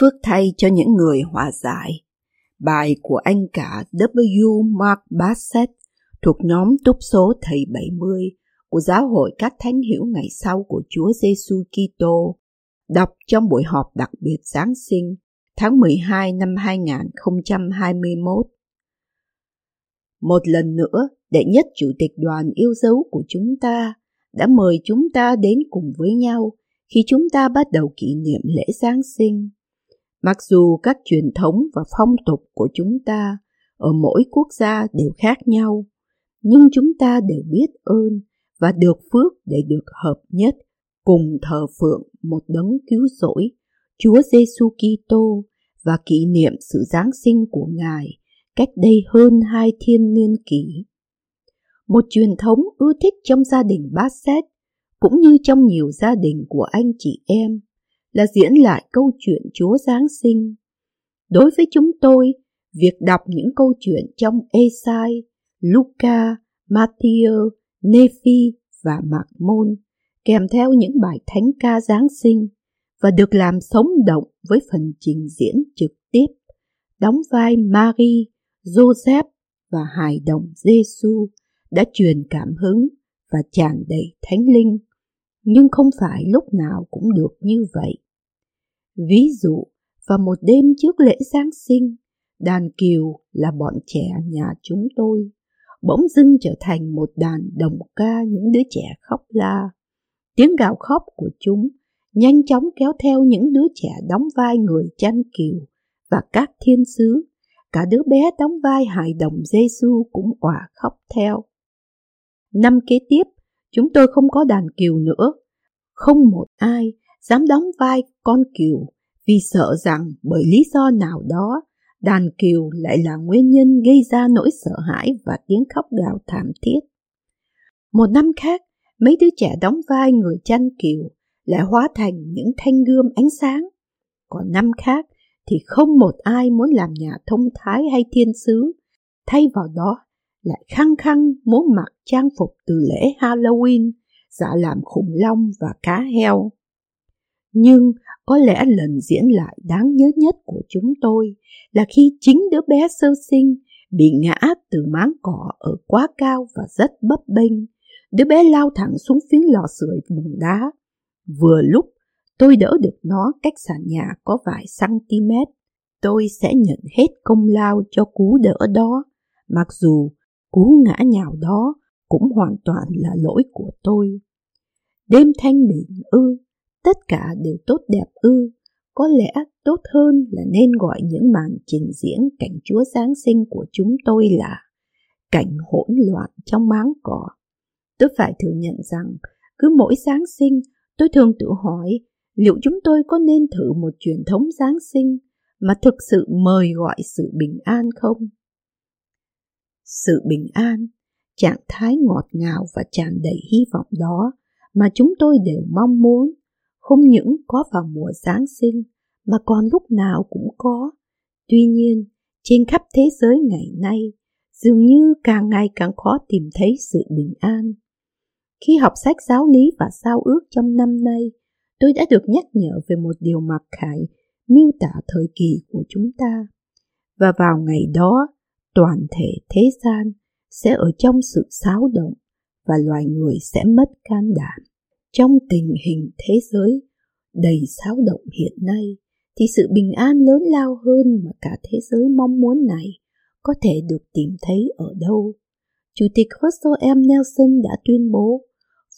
Phước thay cho những người hòa giải. Bài của anh cả W. Mark Bassett thuộc nhóm túc số Thầy 70 của Giáo hội các Thánh hiểu ngày sau của Chúa Giêsu Kitô đọc trong buổi họp đặc biệt Giáng sinh tháng 12 năm 2021. Một lần nữa, đệ nhất chủ tịch đoàn yêu dấu của chúng ta đã mời chúng ta đến cùng với nhau khi chúng ta bắt đầu kỷ niệm lễ Giáng sinh. Mặc dù các truyền thống và phong tục của chúng ta ở mỗi quốc gia đều khác nhau, nhưng chúng ta đều biết ơn và được phước để được hợp nhất cùng thờ phượng một đấng cứu rỗi, Chúa Giêsu Kitô và kỷ niệm sự Giáng sinh của Ngài cách đây hơn hai thiên niên kỷ. Một truyền thống ưa thích trong gia đình Bassett cũng như trong nhiều gia đình của anh chị em là diễn lại câu chuyện Chúa Giáng sinh. Đối với chúng tôi, việc đọc những câu chuyện trong Esai, Luca, Matthew, Nephi và Mạc Môn kèm theo những bài thánh ca Giáng sinh và được làm sống động với phần trình diễn trực tiếp, đóng vai Marie, Joseph và hài đồng Giêsu đã truyền cảm hứng và tràn đầy thánh linh, nhưng không phải lúc nào cũng được như vậy. Ví dụ, vào một đêm trước lễ Giáng sinh, đàn kiều là bọn trẻ nhà chúng tôi, bỗng dưng trở thành một đàn đồng ca những đứa trẻ khóc la. Tiếng gào khóc của chúng nhanh chóng kéo theo những đứa trẻ đóng vai người chăn kiều và các thiên sứ. Cả đứa bé đóng vai hài đồng Giêsu cũng òa khóc theo. Năm kế tiếp, chúng tôi không có đàn kiều nữa. Không một ai dám đóng vai con kiều vì sợ rằng bởi lý do nào đó đàn kiều lại là nguyên nhân gây ra nỗi sợ hãi và tiếng khóc gào thảm thiết. Một năm khác, mấy đứa trẻ đóng vai người chăn kiều lại hóa thành những thanh gươm ánh sáng. Còn năm khác thì không một ai muốn làm nhà thông thái hay thiên sứ, thay vào đó lại khăng khăng muốn mặc trang phục từ lễ Halloween, giả làm khủng long và cá heo. Nhưng có lẽ lần diễn lại đáng nhớ nhất của chúng tôi là khi chính đứa bé sơ sinh bị ngã từ máng cỏ ở quá cao và rất bấp bênh. Đứa bé lao thẳng xuống phiến lò sưởi bằng đá. Vừa lúc tôi đỡ được nó cách sàn nhà có vài cm. Tôi sẽ nhận hết công lao cho cú đỡ đó, mặc dù cú ngã nhào đó cũng hoàn toàn là lỗi của tôi. Đêm thanh bình ư, tất cả đều tốt đẹp ư, có lẽ tốt hơn là nên gọi những màn trình diễn cảnh Chúa Giáng sinh của chúng tôi là cảnh hỗn loạn trong máng cỏ. Tôi phải thừa nhận rằng cứ mỗi Giáng sinh tôi thường tự hỏi liệu chúng tôi có nên thử một truyền thống Giáng sinh mà thực sự mời gọi sự bình an không? Sự bình an, trạng thái ngọt ngào và tràn đầy hy vọng đó mà chúng tôi đều mong muốn không những có vào mùa Giáng sinh mà còn lúc nào cũng có. Tuy nhiên, trên khắp thế giới ngày nay, dường như càng ngày càng khó tìm thấy sự bình an. Khi học sách giáo lý và sao ước trong năm nay, tôi đã được nhắc nhở về một điều mặc khải miêu tả thời kỳ của chúng ta. Và vào ngày đó, toàn thể thế gian sẽ ở trong sự xáo động và loài người sẽ mất can đảm. Trong tình hình thế giới đầy xáo động hiện nay, thì sự bình an lớn lao hơn mà cả thế giới mong muốn này có thể được tìm thấy ở đâu. Chủ tịch Russell M. Nelson đã tuyên bố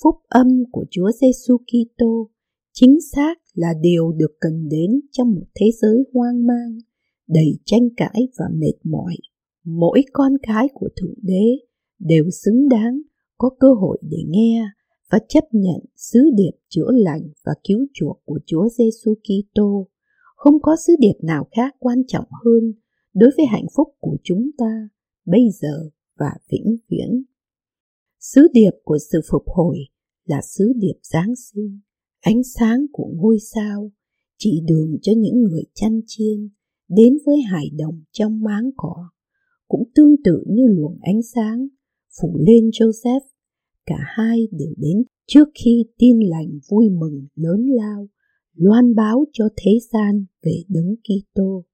phúc âm của Chúa Giêsu Kitô chính xác là điều được cần đến trong một thế giới hoang mang, đầy tranh cãi và mệt mỏi. Mỗi con cái của Thượng Đế đều xứng đáng có cơ hội để nghe và chấp nhận sứ điệp chữa lành và cứu chuộc của Chúa Giêsu Kitô. Không có sứ điệp nào khác quan trọng hơn đối với hạnh phúc của chúng ta bây giờ và vĩnh viễn. Sứ điệp của sự phục hồi là sứ điệp Giáng sinh, ánh sáng của ngôi sao, chỉ đường cho những người chăn chiên đến với hải đồng trong máng cỏ, cũng tương tự như luồng ánh sáng phủ lên Joseph cả hai đều đến trước khi tin lành vui mừng lớn lao loan báo cho thế gian về đấng Kitô.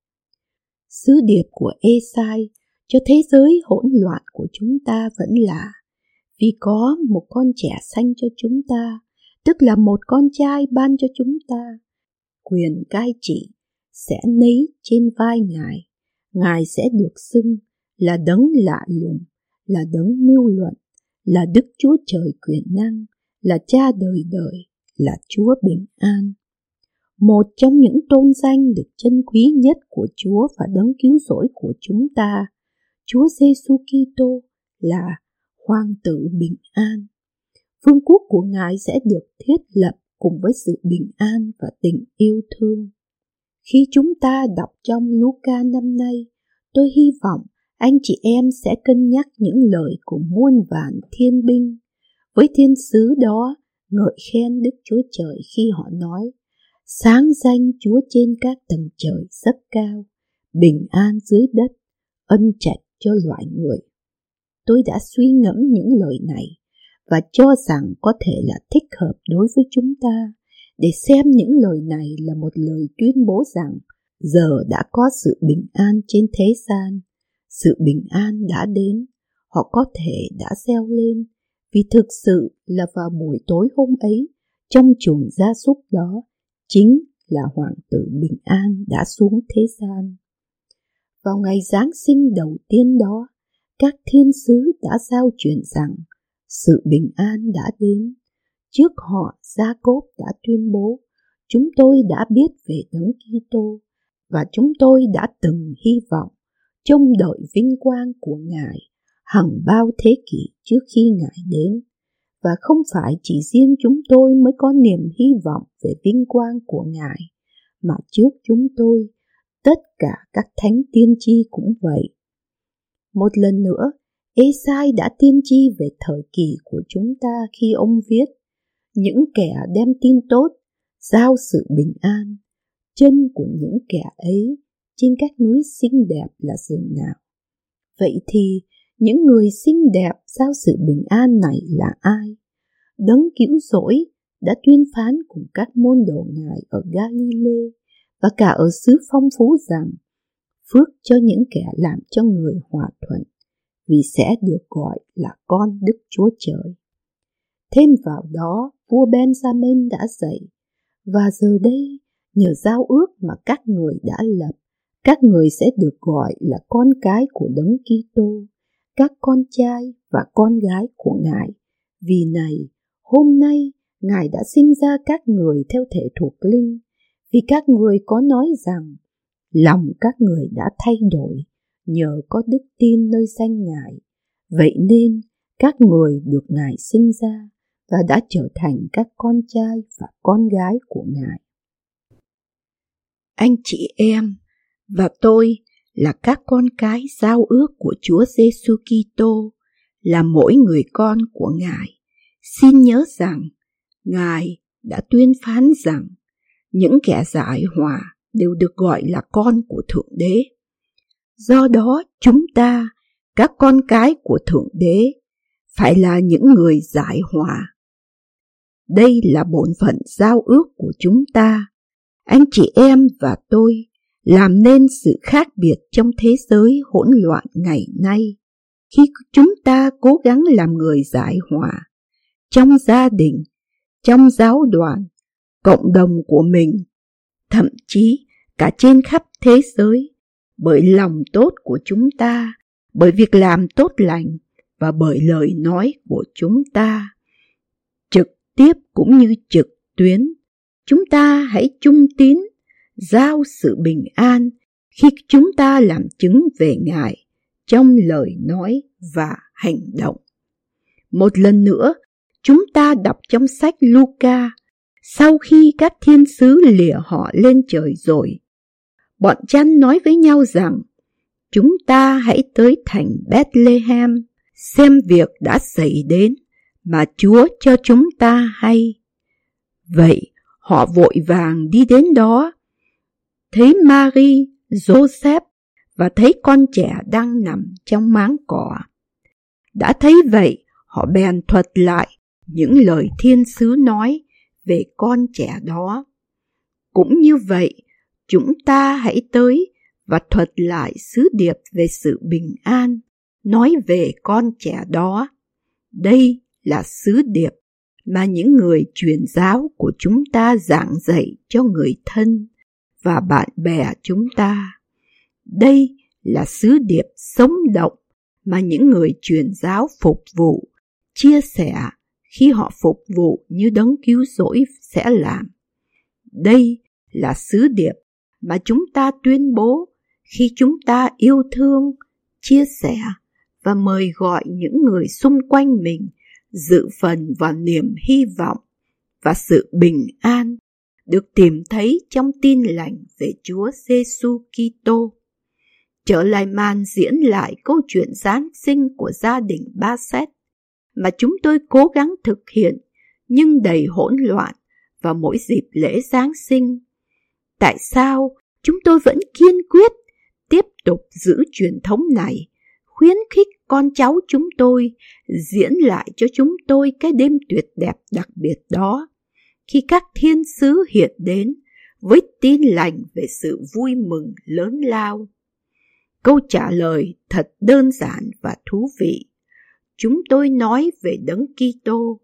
Sứ điệp của Esai cho thế giới hỗn loạn của chúng ta vẫn là vì có một con trẻ sanh cho chúng ta, tức là một con trai ban cho chúng ta. Quyền cai trị sẽ nấy trên vai Ngài. Ngài sẽ được xưng là đấng lạ lùng, là đấng mưu luận, là Đức Chúa Trời quyền năng, là cha đời đời, là Chúa bình an. Một trong những tôn danh được chân quý nhất của Chúa và đấng cứu rỗi của chúng ta, Chúa Giêsu Kitô là Hoàng tử bình an. Vương quốc của Ngài sẽ được thiết lập cùng với sự bình an và tình yêu thương. Khi chúng ta đọc trong Luca năm nay, tôi hy vọng anh chị em sẽ cân nhắc những lời của muôn vạn thiên binh. Với thiên sứ đó, ngợi khen Đức Chúa Trời khi họ nói, sáng danh Chúa trên các tầng trời rất cao, bình an dưới đất, ân trạch cho loài người. Tôi đã suy ngẫm những lời này và cho rằng có thể là thích hợp đối với chúng ta để xem những lời này là một lời tuyên bố rằng giờ đã có sự bình an trên thế gian sự bình an đã đến, họ có thể đã reo lên, vì thực sự là vào buổi tối hôm ấy, trong chuồng gia súc đó, chính là hoàng tử bình an đã xuống thế gian. Vào ngày giáng sinh đầu tiên đó, các thiên sứ đã giao truyền rằng sự bình an đã đến. Trước họ gia cốp đã tuyên bố, chúng tôi đã biết về đấng Kitô và chúng tôi đã từng hy vọng trông đợi vinh quang của Ngài hằng bao thế kỷ trước khi Ngài đến. Và không phải chỉ riêng chúng tôi mới có niềm hy vọng về vinh quang của Ngài, mà trước chúng tôi, tất cả các thánh tiên tri cũng vậy. Một lần nữa, Esai đã tiên tri về thời kỳ của chúng ta khi ông viết những kẻ đem tin tốt, giao sự bình an, chân của những kẻ ấy trên các núi xinh đẹp là giường nào. Vậy thì những người xinh đẹp giao sự bình an này là ai? Đấng cứu rỗi đã tuyên phán cùng các môn đồ ngài ở Galilee và cả ở xứ phong phú rằng phước cho những kẻ làm cho người hòa thuận vì sẽ được gọi là con Đức Chúa Trời. Thêm vào đó, vua Benjamin đã dạy và giờ đây nhờ giao ước mà các người đã lập các người sẽ được gọi là con cái của đấng Kitô, các con trai và con gái của Ngài. Vì này, hôm nay Ngài đã sinh ra các người theo thể thuộc linh, vì các người có nói rằng lòng các người đã thay đổi nhờ có đức tin nơi danh Ngài. Vậy nên các người được Ngài sinh ra và đã trở thành các con trai và con gái của Ngài. Anh chị em, và tôi là các con cái giao ước của Chúa Giêsu Kitô, là mỗi người con của Ngài. Xin nhớ rằng Ngài đã tuyên phán rằng những kẻ giải hòa đều được gọi là con của Thượng Đế. Do đó chúng ta, các con cái của Thượng Đế, phải là những người giải hòa. Đây là bổn phận giao ước của chúng ta. Anh chị em và tôi làm nên sự khác biệt trong thế giới hỗn loạn ngày nay. Khi chúng ta cố gắng làm người giải hòa, trong gia đình, trong giáo đoàn, cộng đồng của mình, thậm chí cả trên khắp thế giới, bởi lòng tốt của chúng ta, bởi việc làm tốt lành và bởi lời nói của chúng ta. Trực tiếp cũng như trực tuyến, chúng ta hãy trung tín giao sự bình an khi chúng ta làm chứng về Ngài trong lời nói và hành động. Một lần nữa, chúng ta đọc trong sách Luca, sau khi các thiên sứ lìa họ lên trời rồi, bọn chăn nói với nhau rằng, chúng ta hãy tới thành Bethlehem xem việc đã xảy đến mà Chúa cho chúng ta hay. Vậy họ vội vàng đi đến đó thấy Marie, Joseph và thấy con trẻ đang nằm trong máng cỏ. Đã thấy vậy, họ bèn thuật lại những lời thiên sứ nói về con trẻ đó. Cũng như vậy, chúng ta hãy tới và thuật lại sứ điệp về sự bình an, nói về con trẻ đó. Đây là sứ điệp mà những người truyền giáo của chúng ta giảng dạy cho người thân và bạn bè chúng ta. Đây là sứ điệp sống động mà những người truyền giáo phục vụ, chia sẻ khi họ phục vụ như đấng cứu rỗi sẽ làm. Đây là sứ điệp mà chúng ta tuyên bố khi chúng ta yêu thương, chia sẻ và mời gọi những người xung quanh mình dự phần vào niềm hy vọng và sự bình an được tìm thấy trong tin lành về Chúa Giêsu Kitô. Trở lại màn diễn lại câu chuyện Giáng sinh của gia đình Ba Xét mà chúng tôi cố gắng thực hiện nhưng đầy hỗn loạn vào mỗi dịp lễ Giáng sinh. Tại sao chúng tôi vẫn kiên quyết tiếp tục giữ truyền thống này, khuyến khích con cháu chúng tôi diễn lại cho chúng tôi cái đêm tuyệt đẹp đặc biệt đó khi các thiên sứ hiện đến với tin lành về sự vui mừng lớn lao. Câu trả lời thật đơn giản và thú vị. Chúng tôi nói về đấng Kitô,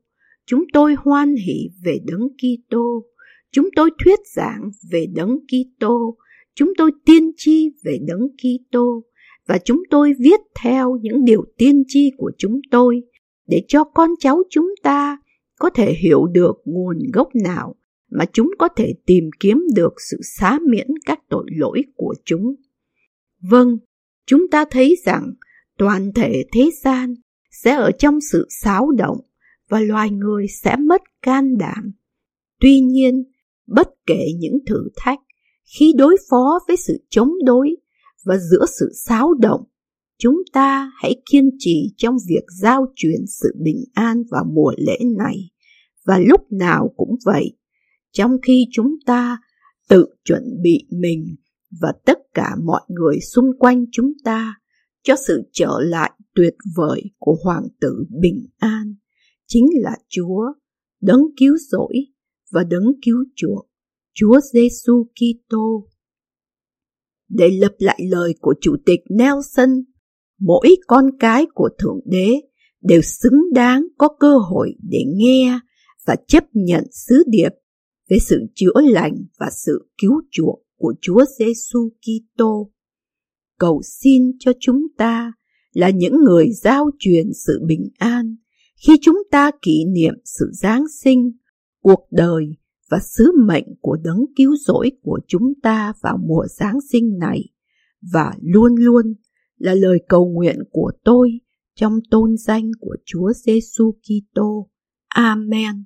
chúng tôi hoan hỷ về đấng Kitô, chúng tôi thuyết giảng về đấng Kitô, chúng tôi tiên tri về đấng Kitô và chúng tôi viết theo những điều tiên tri của chúng tôi để cho con cháu chúng ta có thể hiểu được nguồn gốc nào mà chúng có thể tìm kiếm được sự xá miễn các tội lỗi của chúng. Vâng, chúng ta thấy rằng toàn thể thế gian sẽ ở trong sự xáo động và loài người sẽ mất can đảm. Tuy nhiên, bất kể những thử thách khi đối phó với sự chống đối và giữa sự xáo động, chúng ta hãy kiên trì trong việc giao truyền sự bình an vào mùa lễ này và lúc nào cũng vậy, trong khi chúng ta tự chuẩn bị mình và tất cả mọi người xung quanh chúng ta cho sự trở lại tuyệt vời của hoàng tử bình an chính là Chúa, đấng cứu rỗi và đấng cứu chuộc, Chúa Giêsu Kitô. Để lập lại lời của Chủ tịch Nelson, mỗi con cái của Thượng Đế đều xứng đáng có cơ hội để nghe và chấp nhận sứ điệp về sự chữa lành và sự cứu chuộc của Chúa Giêsu Kitô. Cầu xin cho chúng ta là những người giao truyền sự bình an khi chúng ta kỷ niệm sự Giáng sinh, cuộc đời và sứ mệnh của đấng cứu rỗi của chúng ta vào mùa Giáng sinh này và luôn luôn là lời cầu nguyện của tôi trong tôn danh của Chúa Giêsu Kitô. Amen.